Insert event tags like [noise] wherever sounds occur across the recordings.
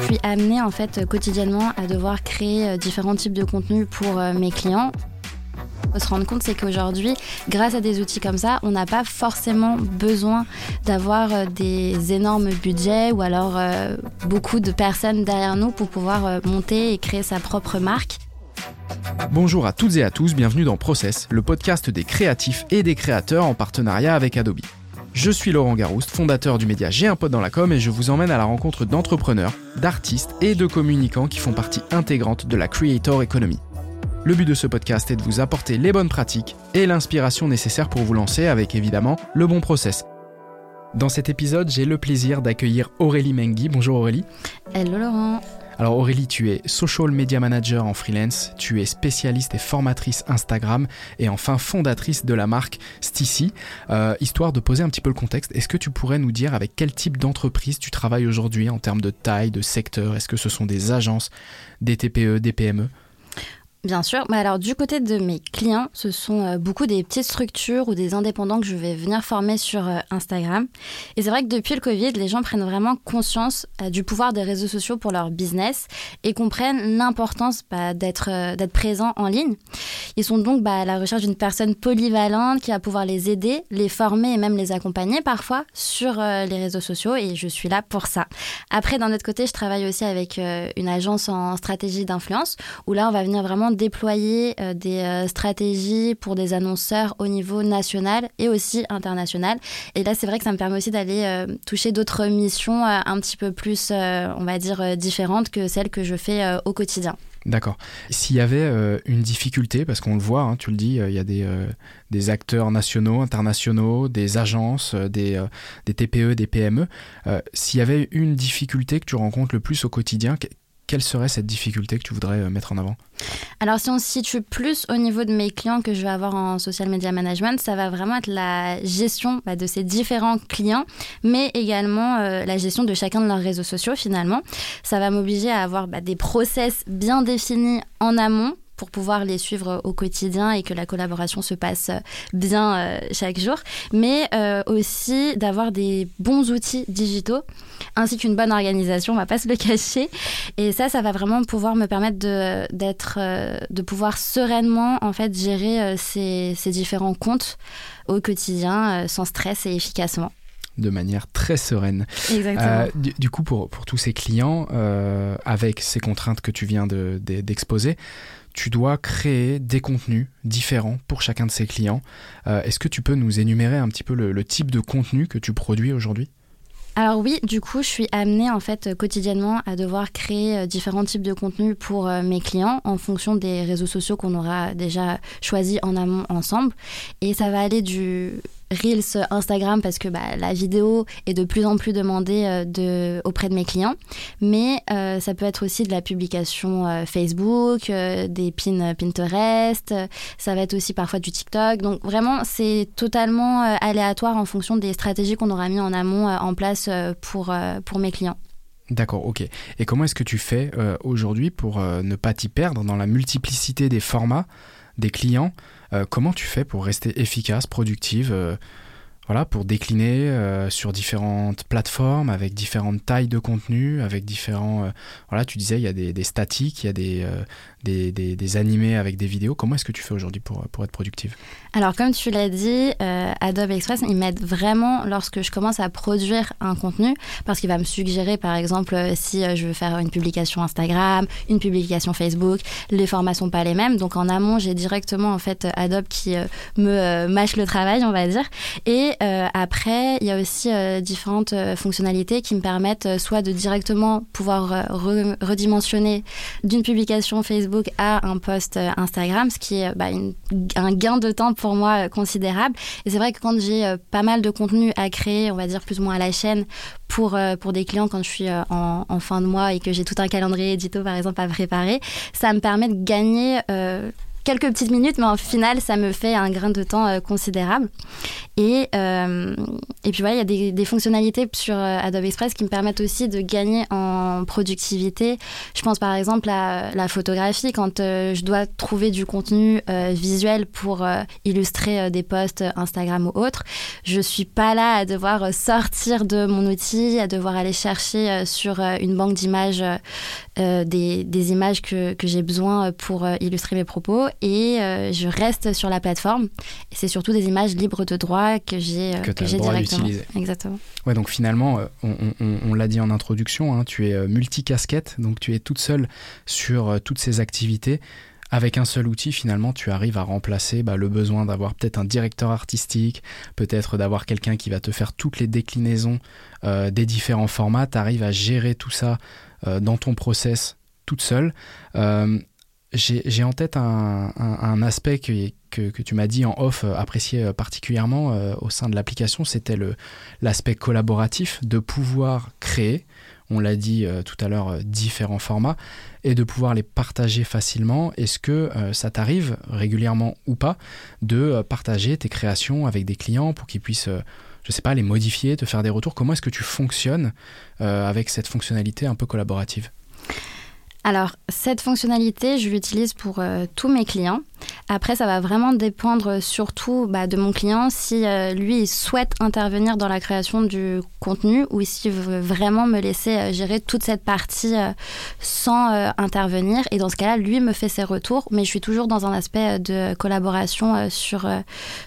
Je suis amenée en fait quotidiennement à devoir créer euh, différents types de contenus pour euh, mes clients. Il faut se rendre compte, c'est qu'aujourd'hui, grâce à des outils comme ça, on n'a pas forcément besoin d'avoir euh, des énormes budgets ou alors beaucoup de personnes derrière nous pour pouvoir monter et créer sa propre marque. Bonjour à toutes et à tous, bienvenue dans Process, le podcast des créatifs et des créateurs en partenariat avec Adobe. Je suis Laurent Garouste, fondateur du média J'ai un pote dans la com et je vous emmène à la rencontre d'entrepreneurs, d'artistes et de communicants qui font partie intégrante de la Creator Economy. Le but de ce podcast est de vous apporter les bonnes pratiques et l'inspiration nécessaire pour vous lancer avec évidemment le bon process. Dans cet épisode, j'ai le plaisir d'accueillir Aurélie Mengui. Bonjour Aurélie. Hello Laurent. Alors Aurélie, tu es social media manager en freelance, tu es spécialiste et formatrice Instagram et enfin fondatrice de la marque Stici. Euh, histoire de poser un petit peu le contexte, est-ce que tu pourrais nous dire avec quel type d'entreprise tu travailles aujourd'hui en termes de taille, de secteur? Est-ce que ce sont des agences, des TPE, des PME Bien sûr. Mais alors, du côté de mes clients, ce sont euh, beaucoup des petites structures ou des indépendants que je vais venir former sur euh, Instagram. Et c'est vrai que depuis le Covid, les gens prennent vraiment conscience euh, du pouvoir des réseaux sociaux pour leur business et comprennent l'importance bah, d'être d'être présent en ligne. Ils sont donc bah, à la recherche d'une personne polyvalente qui va pouvoir les aider, les former et même les accompagner parfois sur les réseaux sociaux. Et je suis là pour ça. Après, d'un autre côté, je travaille aussi avec une agence en stratégie d'influence où là, on va venir vraiment déployer euh, des euh, stratégies pour des annonceurs au niveau national et aussi international. Et là, c'est vrai que ça me permet aussi d'aller euh, toucher d'autres missions un petit peu plus, on va dire, différentes que celles que je fais au quotidien. D'accord. S'il y avait une difficulté, parce qu'on le voit, hein, tu le dis, il y a des, des, acteurs nationaux, internationaux, des agences, des, des TPE, des PME. S'il y avait une difficulté que tu rencontres le plus au quotidien, quelle serait cette difficulté que tu voudrais euh, mettre en avant? Alors si on se situe plus au niveau de mes clients que je vais avoir en social media management, ça va vraiment être la gestion bah, de ces différents clients, mais également euh, la gestion de chacun de leurs réseaux sociaux finalement. Ça va m'obliger à avoir bah, des process bien définis en amont pour pouvoir les suivre au quotidien et que la collaboration se passe bien euh, chaque jour, mais euh, aussi d'avoir des bons outils digitaux ainsi qu'une bonne organisation, on va pas se le [laughs] cacher. Et ça, ça va vraiment pouvoir me permettre de, euh, de pouvoir sereinement en fait gérer ces, ces différents comptes au quotidien sans stress et efficacement de manière très sereine. Exactement. du, coup, pour, pour tous ces clients, avec ces contraintes que tu viens de, d'exposer, tu dois créer des contenus différents pour chacun de ces clients. Euh, est-ce que tu peux nous énumérer un petit peu le, type de contenu que tu produis aujourd'hui? Alors oui, du coup, je suis amenée en fait quotidiennement à devoir créer euh, différents types de contenus pour euh, mes clients en fonction des réseaux sociaux qu'on aura déjà choisis en amont ensemble. Et ça va aller du Reels Instagram parce que bah, la vidéo est de plus en plus demandée euh, auprès de mes clients. Mais euh, ça peut être aussi de la publication euh, Facebook, des pins Pinterest, ça va être aussi parfois du TikTok. Donc vraiment, c'est totalement aléatoire en fonction des stratégies qu'on aura mis en amont en place pour, pour mes clients. D'accord, ok. Et comment est-ce que tu fais aujourd'hui pour ne pas t'y perdre dans la multiplicité des formats des clients euh, comment tu fais pour rester efficace, productive euh, voilà, pour décliner euh, sur différentes plateformes, avec différentes tailles de contenu, avec différents... voilà, tu disais, il y a des, statiques, il y a des, des, des, animés avec des vidéos. Comment est-ce que tu fais aujourd'hui pour, pour être productive? Alors, comme tu l'as dit, euh, Adobe Express, il m'aide vraiment lorsque je commence à produire un contenu parce qu'il va me suggérer, par exemple, euh, si euh, je veux faire une publication Instagram, une publication Facebook, les formats sont pas les mêmes. Donc, en amont, j'ai directement, en fait, Adobe qui me mâche le travail, on va dire. Et après, il y a aussi différentes fonctionnalités qui me permettent soit de directement pouvoir redimensionner d'une publication Facebook à un post euh, Instagram, ce qui est bah, un gain de temps pour moi euh, considérable. Et c'est vrai que quand j'ai euh, pas mal de contenu à créer, on va dire plus ou moins à la chaîne, pour, pour des clients quand je suis en, fin de mois et que j'ai tout un calendrier édito par exemple à préparer, ça me permet de gagner quelques petites minutes, mais en final, ça me fait un grain de temps considérable. Et, et puis voilà, il y a des, fonctionnalités sur euh, Adobe Express qui me permettent aussi de gagner en productivité. Je pense par exemple à la photographie, quand euh, je dois trouver du contenu visuel pour illustrer des posts Instagram ou autres. Je suis pas là à devoir sortir de mon outil, à devoir aller chercher sur une banque d'images des, des, images que, que j'ai besoin pour illustrer mes propos et je reste sur la plateforme. C'est surtout des images libres de droit que j'ai que, que j'ai directement. Exactement. Ouais, donc finalement, euh, on, l'a dit en introduction, hein, tu es euh, multicasquette, donc tu es toute seule sur euh, toutes ces activités. Avec un seul outil, finalement, tu arrives à remplacer bah, le besoin d'avoir peut-être un directeur artistique, peut-être d'avoir quelqu'un qui va te faire toutes les déclinaisons des différents formats. Tu arrives à gérer tout ça dans ton process toute seule j'ai en tête un, aspect que, tu m'as dit en off, euh, apprécié euh, particulièrement euh, au sein de l'application, c'était l'aspect collaboratif, de pouvoir créer, on l'a dit tout à l'heure, différents formats, et de pouvoir les partager facilement. Est-ce que ça t'arrive régulièrement ou pas de partager tes créations avec des clients pour qu'ils puissent je sais pas, les modifier, te faire des retours. Comment est-ce que tu fonctionnes avec cette fonctionnalité un peu collaborative? Alors, cette fonctionnalité, je l'utilise pour euh, tous mes clients. Après, ça va vraiment dépendre surtout bah, de mon client si euh, lui il souhaite intervenir dans la création du contenu ou s'il veut vraiment me laisser euh, gérer toute cette partie sans intervenir. Et dans ce cas-là, lui me fait ses retours, mais je suis toujours dans un aspect de collaboration sur,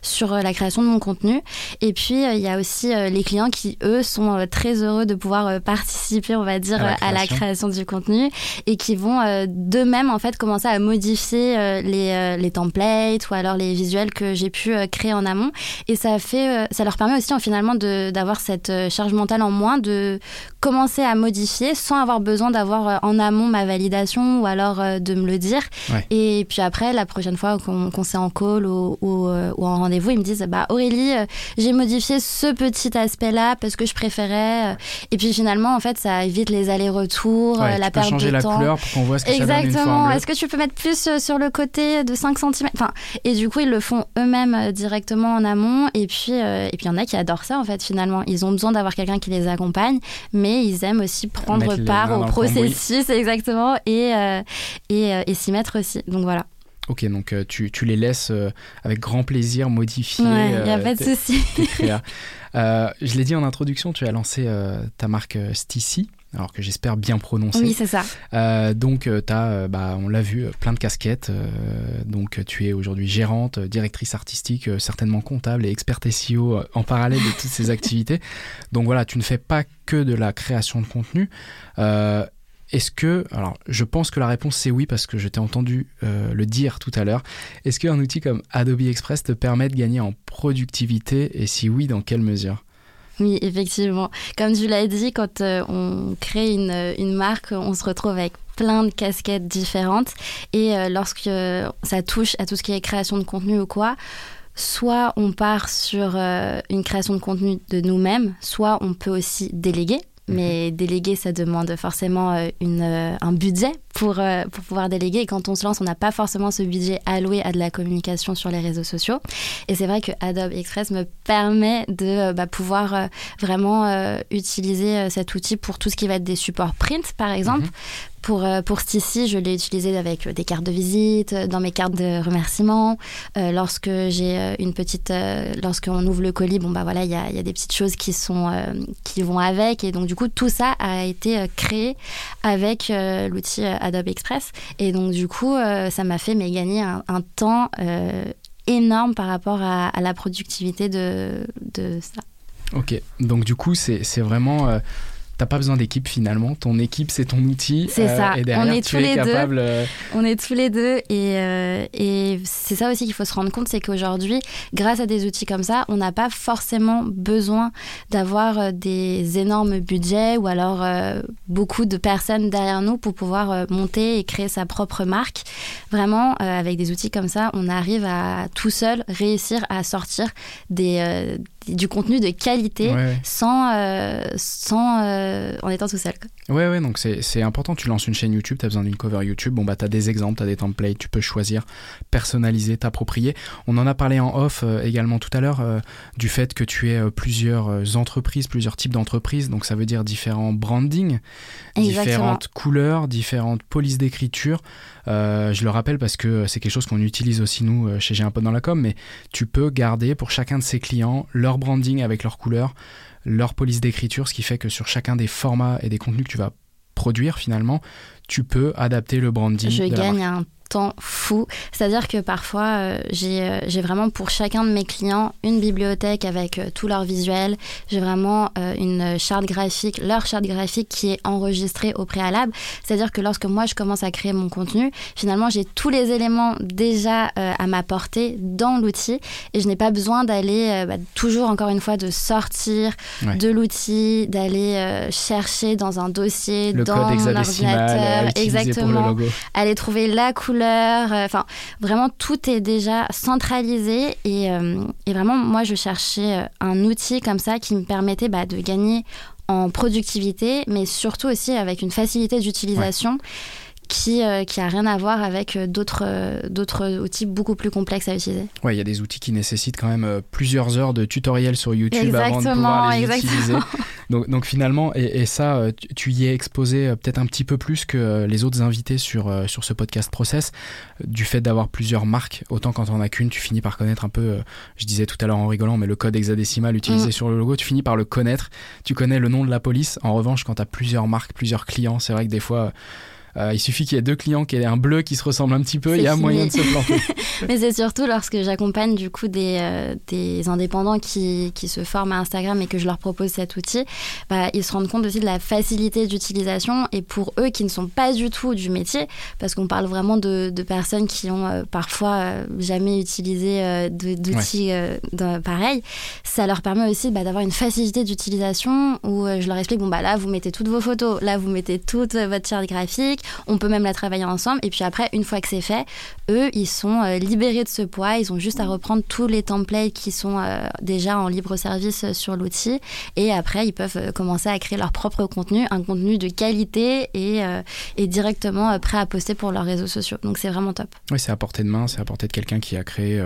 sur la création de mon contenu. Et puis, il y a aussi les clients qui, eux, sont très heureux de pouvoir participer, on va dire, à la, à la création du contenu et qui vont euh, d'eux-mêmes en fait commencer à modifier euh, les, euh, les, templates ou alors les visuels que j'ai pu créer en amont. Et ça fait ça leur permet aussi finalement d'avoir cette charge mentale en moins de commencer à modifier sans avoir besoin d'avoir en amont ma validation ou alors de me le dire. Et puis après la prochaine fois qu'on s'est en call ou, ou, en rendez-vous ils me disent bah Aurélie j'ai modifié ce petit aspect là parce que je préférais et puis finalement en fait ça évite les allers-retours la perte de la temps. couleur pour qu'on voit ce que Exactement. Est-ce que tu peux mettre plus euh, sur le côté de 5 cm enfin, Et du coup, ils le font eux-mêmes euh, directement en amont. Et puis, euh, et puis, il y en a qui adorent ça, en fait, finalement. Ils ont besoin d'avoir quelqu'un qui les accompagne, mais ils aiment aussi prendre part au processus, [laughs] exactement, et, et, et s'y mettre aussi. Donc voilà. Ok, donc tu, tu, les laisses avec grand plaisir modifier. Il n'y a pas de souci. je l'ai dit en introduction, tu as lancé ta marque Stici alors que j'espère bien prononcer. Oui, c'est ça. Euh, donc, euh, as, euh, bah, on l'a vu, plein de casquettes. donc, tu es aujourd'hui gérante, directrice artistique, certainement comptable et experte SEO en parallèle de toutes ces [laughs] activités. Donc, voilà, tu ne fais pas que de la création de contenu. Est-ce que, alors je pense que la réponse c'est oui parce que je t'ai entendu le dire tout à l'heure. Est-ce qu'un outil comme Adobe Express te permet de gagner en productivité? Et si oui, dans quelle mesure? [laughs] oui, effectivement. Comme tu l'as dit, quand euh, on crée une, une, marque, on se retrouve avec plein de casquettes différentes. Et euh, lorsque ça touche à tout ce qui est création de contenu ou quoi, soit on part sur euh, une création de contenu de nous-mêmes, soit on peut aussi déléguer. Mais mhm. déléguer, ça demande forcément euh, une, euh, un budget pour, euh, pour pouvoir déléguer. Et quand on se lance, on n'a pas forcément ce budget alloué à de la communication sur les réseaux sociaux. Et c'est vrai que Adobe Express me permet de bah, pouvoir vraiment utiliser cet outil pour tout ce qui va être des supports print, par exemple, mhm. Pour, euh, pour je l'ai utilisé avec euh, des cartes de visite, euh, dans mes cartes de remerciement. lorsque j'ai une petite, lorsqu'on ouvre le colis, bon bah voilà, il y a, y a, des petites choses qui sont, qui vont avec, et donc du coup tout ça a été créé avec l'outil Adobe Express, et donc du coup ça m'a fait mais gagner un, temps énorme par rapport à, à, la productivité de, de ça. Ok, donc du coup c'est vraiment T'as pas besoin d'équipe finalement. Ton équipe, c'est ton outil. C'est euh, ça. Et derrière, on est tu tous les capable... deux. Euh, on est tous les deux. Et, euh, et c'est ça aussi qu'il faut se rendre compte, c'est qu'aujourd'hui, grâce à des outils comme ça, on n'a pas forcément besoin d'avoir des énormes budgets ou alors beaucoup de personnes derrière nous pour pouvoir monter et créer sa propre marque. Vraiment, avec des outils comme ça, on arrive à tout seul réussir à sortir des du contenu de qualité sans, sans en étant tout seul. Quoi. Ouais, ouais, donc c'est important. Tu lances une chaîne YouTube, tu as besoin d'une cover YouTube. Bon, bah, tu as des exemples, tu as des templates, tu peux choisir, personnaliser, t'approprier. On en a parlé en off également tout à l'heure du fait que tu aies plusieurs entreprises, plusieurs types d'entreprises. Donc, ça veut dire différents branding, différentes couleurs, différentes polices d'écriture. Euh, je le rappelle parce que c'est quelque chose qu'on utilise aussi nous euh, chez J'ai un pote dans la com, mais tu peux garder pour chacun de ses clients leur branding avec leurs couleurs, leur police d'écriture, ce qui fait que sur chacun des formats et des contenus que tu vas produire finalement, tu peux adapter le branding. Je gagne un temps fou. C'est-à-dire que parfois, euh, euh, j'ai vraiment pour chacun de mes clients une bibliothèque avec euh, tout leur visuel. J'ai vraiment une charte graphique, leur charte graphique qui est enregistrée au préalable. C'est-à-dire que lorsque moi, je commence à créer mon contenu, finalement, j'ai tous les éléments déjà à ma portée dans l'outil et je n'ai pas besoin d'aller bah, toujours, encore une fois, de sortir de l'outil, d'aller chercher dans un dossier, le dans mon ordinateur, exactement, aller trouver la couleur euh, enfin, vraiment, tout est déjà centralisé. Et, euh, vraiment, moi, je cherchais euh, un outil comme ça qui me permettait bah, de gagner en productivité, mais surtout aussi avec une facilité d'utilisation qui, euh, qui a rien à voir avec euh, d'autres euh, d'autres outils beaucoup plus complexes à utiliser. Ouais, il y a des outils qui nécessitent quand même plusieurs heures de tutoriels sur YouTube avant de pouvoir les utiliser. [laughs] Donc, donc finalement, et, et, ça, tu y es exposé peut-être un petit peu plus que les autres invités sur, sur ce podcast Process, du fait d'avoir plusieurs marques. Autant quand on a qu'une, tu finis par connaître un peu, je disais tout à l'heure en rigolant, mais le code hexadécimal utilisé mm. sur le logo, tu finis par le connaître. Tu connais le nom de la police. En revanche, quand tu as plusieurs marques, plusieurs clients, c'est vrai que des fois euh, il suffit qu'il y ait deux clients qui aient un bleu qui se ressemble un petit peu, il y a moyen de se planter. [laughs] [laughs] Mais c'est surtout lorsque j'accompagne du coup des, euh, des indépendants qui, qui, se forment à Instagram et que je leur propose cet outil, bah, ils se rendent compte aussi de la facilité d'utilisation et pour eux qui ne sont pas du tout du métier, parce qu'on parle vraiment de, de, personnes qui ont euh, parfois jamais utilisé d'outils pareils, ça leur permet aussi bah, d'avoir une facilité d'utilisation où je leur explique bon bah là vous mettez toutes vos photos, là vous mettez toute votre charte graphique on peut même la travailler ensemble. Et puis après, une fois que c'est fait, eux, ils sont euh, libérés de ce poids. Ils ont juste à reprendre tous les templates qui sont euh, déjà en libre service euh, sur l'outil. Et après, ils peuvent commencer à créer leur propre contenu, un contenu de qualité et, et directement prêt à poster pour leurs réseaux sociaux. Donc c'est vraiment top. Oui, c'est à portée de main, c'est à portée de quelqu'un qui a créé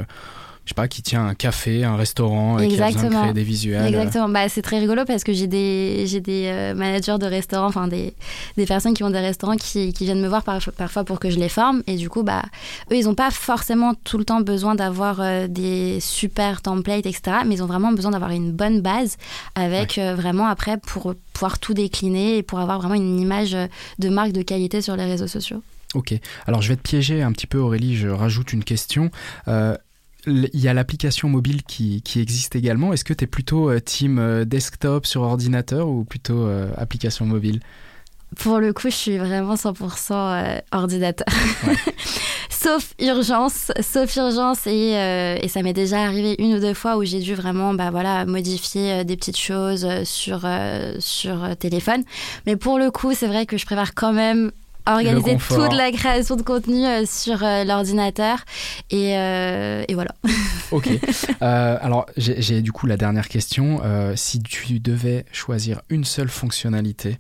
je sais pas, qui tient un café, un restaurant, et qui a besoin de créer des visuels. Exactement. Bah, c'est très rigolo parce que j'ai des, j'ai des euh, managers de restaurants, enfin des, des personnes qui ont des restaurants qui, qui viennent me voir parfois pour que je les forme. Et du coup, bah, eux, ils n'ont pas forcément tout le temps besoin d'avoir euh, des super templates, etc. Mais ils ont vraiment besoin d'avoir une bonne base avec euh, vraiment après pour pouvoir tout décliner et pour avoir vraiment une image de marque de qualité sur les réseaux sociaux. Ok. Alors, je vais te piéger un petit peu, Aurélie. Je rajoute une question il y a l'application mobile qui, qui, existe également. Est-ce que tu es plutôt euh, team euh, desktop sur ordinateur ou plutôt euh, application mobile? Pour le coup, je suis vraiment 100% ordinateur. [laughs] sauf urgence, sauf urgence et, et ça m'est déjà arrivé une ou deux fois où j'ai dû vraiment bah, voilà, modifier des petites choses sur, sur téléphone. Mais pour le coup, c'est vrai que je préfère quand même organiser toute la création de contenu euh, sur euh, l'ordinateur. Et, euh, et, voilà. [laughs] ok. alors, j'ai du coup la dernière question. si tu devais choisir une seule fonctionnalité,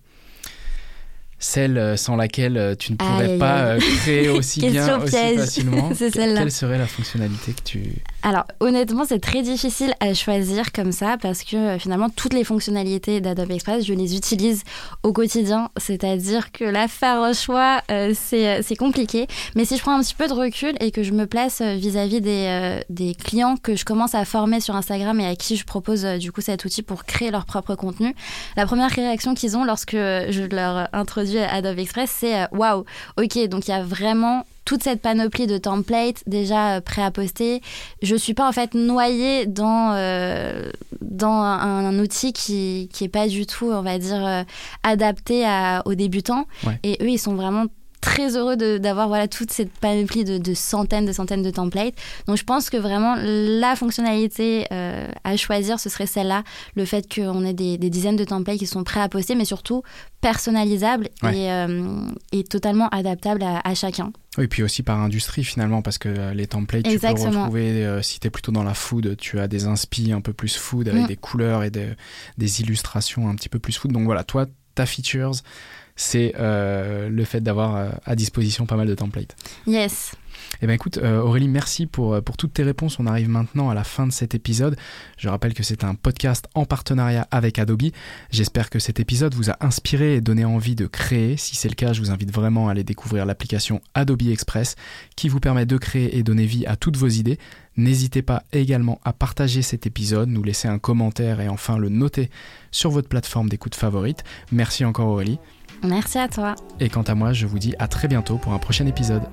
celle sans laquelle tu ne pourrais pas créer aussi [laughs] bien, aussi facilement, [laughs] quelle serait la fonctionnalité que tu... Alors honnêtement, c'est très difficile à choisir comme ça parce que euh, finalement, toutes les fonctionnalités d'Adobe Express, je les utilise au quotidien. C'est-à-dire que la faire un choix, euh, euh, c'est compliqué. Mais si je prends un petit peu de recul et que je me place vis-à-vis des, des, clients que je commence à former sur Instagram et à qui je propose du coup cet outil pour créer leur propre contenu, la première réaction qu'ils ont lorsque je leur introduis Adobe Express, c'est waouh, ok, donc il y a vraiment toute cette panoplie de templates déjà euh, prêts à poster. Je suis pas en fait noyée dans, euh, dans un, outil qui, qui est pas du tout, on va dire, euh, adapté à, aux débutants. Et eux, ils sont vraiment très heureux d'avoir voilà toute cette panoplie de, centaines de centaines de templates. Donc je pense que vraiment la fonctionnalité à choisir ce serait celle-là, le fait qu'on ait des, dizaines de templates qui sont prêts à poster, mais surtout personnalisables et, et, totalement adaptables à chacun. Oui, puis aussi par industrie finalement, parce que euh, les templates, tu peux retrouver, euh, si tu es plutôt dans la food, tu as des inspi un peu plus food avec mm. des couleurs et des, des, illustrations un petit peu plus food. Donc voilà, toi, ta features, c'est euh, le fait d'avoir à disposition pas mal de templates. Yes. Eh bien écoute, euh, Aurélie, merci pour, euh, pour toutes tes réponses. On arrive maintenant à la fin de cet épisode. Je rappelle que c'est un podcast en partenariat avec Adobe. J'espère que cet épisode vous a inspiré et donné envie de créer. Si c'est le cas, je vous invite vraiment à aller découvrir l'application Adobe Express qui vous permet de créer et donner vie à toutes vos idées. N'hésitez pas également à partager cet épisode, nous laisser un commentaire et enfin le noter sur votre plateforme d'écoute favorite. Merci encore Aurélie. Merci à toi. Et quant à moi, je vous dis à très bientôt pour un prochain épisode.